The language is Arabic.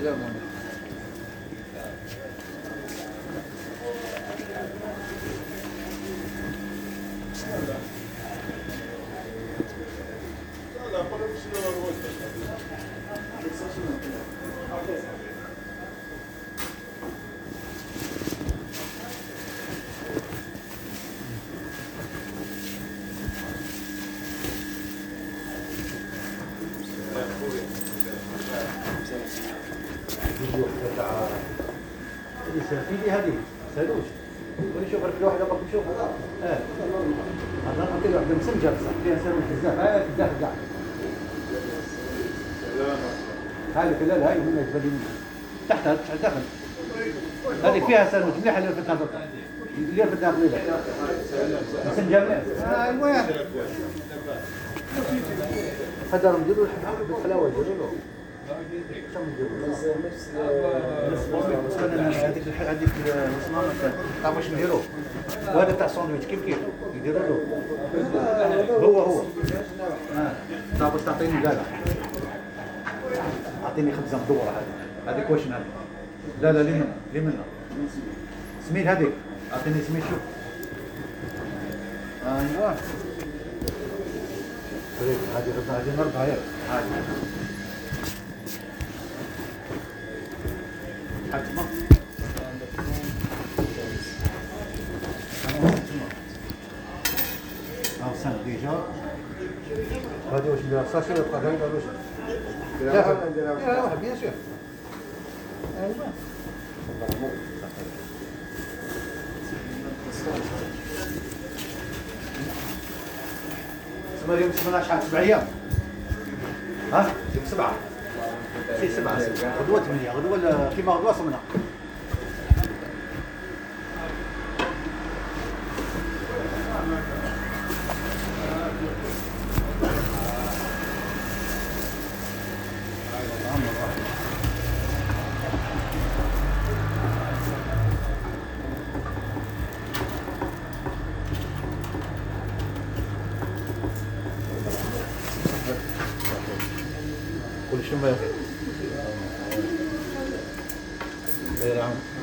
Gracias. تاع اللي سافيدي هذه سالوش ونشوف لك الواحد باك نشوف آه هذا له واحدة مسنجه بصح فيها سالوش بزاف آه في الداخل كاع هذه لا لا هاي تبدي منها تحتها داخل هذه فيها سالوش مليحه اللي في الداخل اللي في الداخل مسنجه ايوا هذا نديروا بالحلاوه نديروا له هذيك الح- هذيك الصنامه تاع واش نديروا وهذا تاع ساندويتش كيف كيف يديروا له هو هو آه باش تعطيني لا اعطيني خبزه مدوره هذه هذيك واش هذه لا لا لي منها سميت هذيك اعطيني سميت شوف أيوه طيب هذه غدا هذه نربها هذه ديجا هذه واش نديرها ساشي ولا بقى ولا واش لا بيان سور ايوا اليوم سمعنا شحال؟ سبع أيام. ها؟ 谢谢马老师，我多问几个，我多问的黑猫多少什么的？Deixa eu ver. Verão.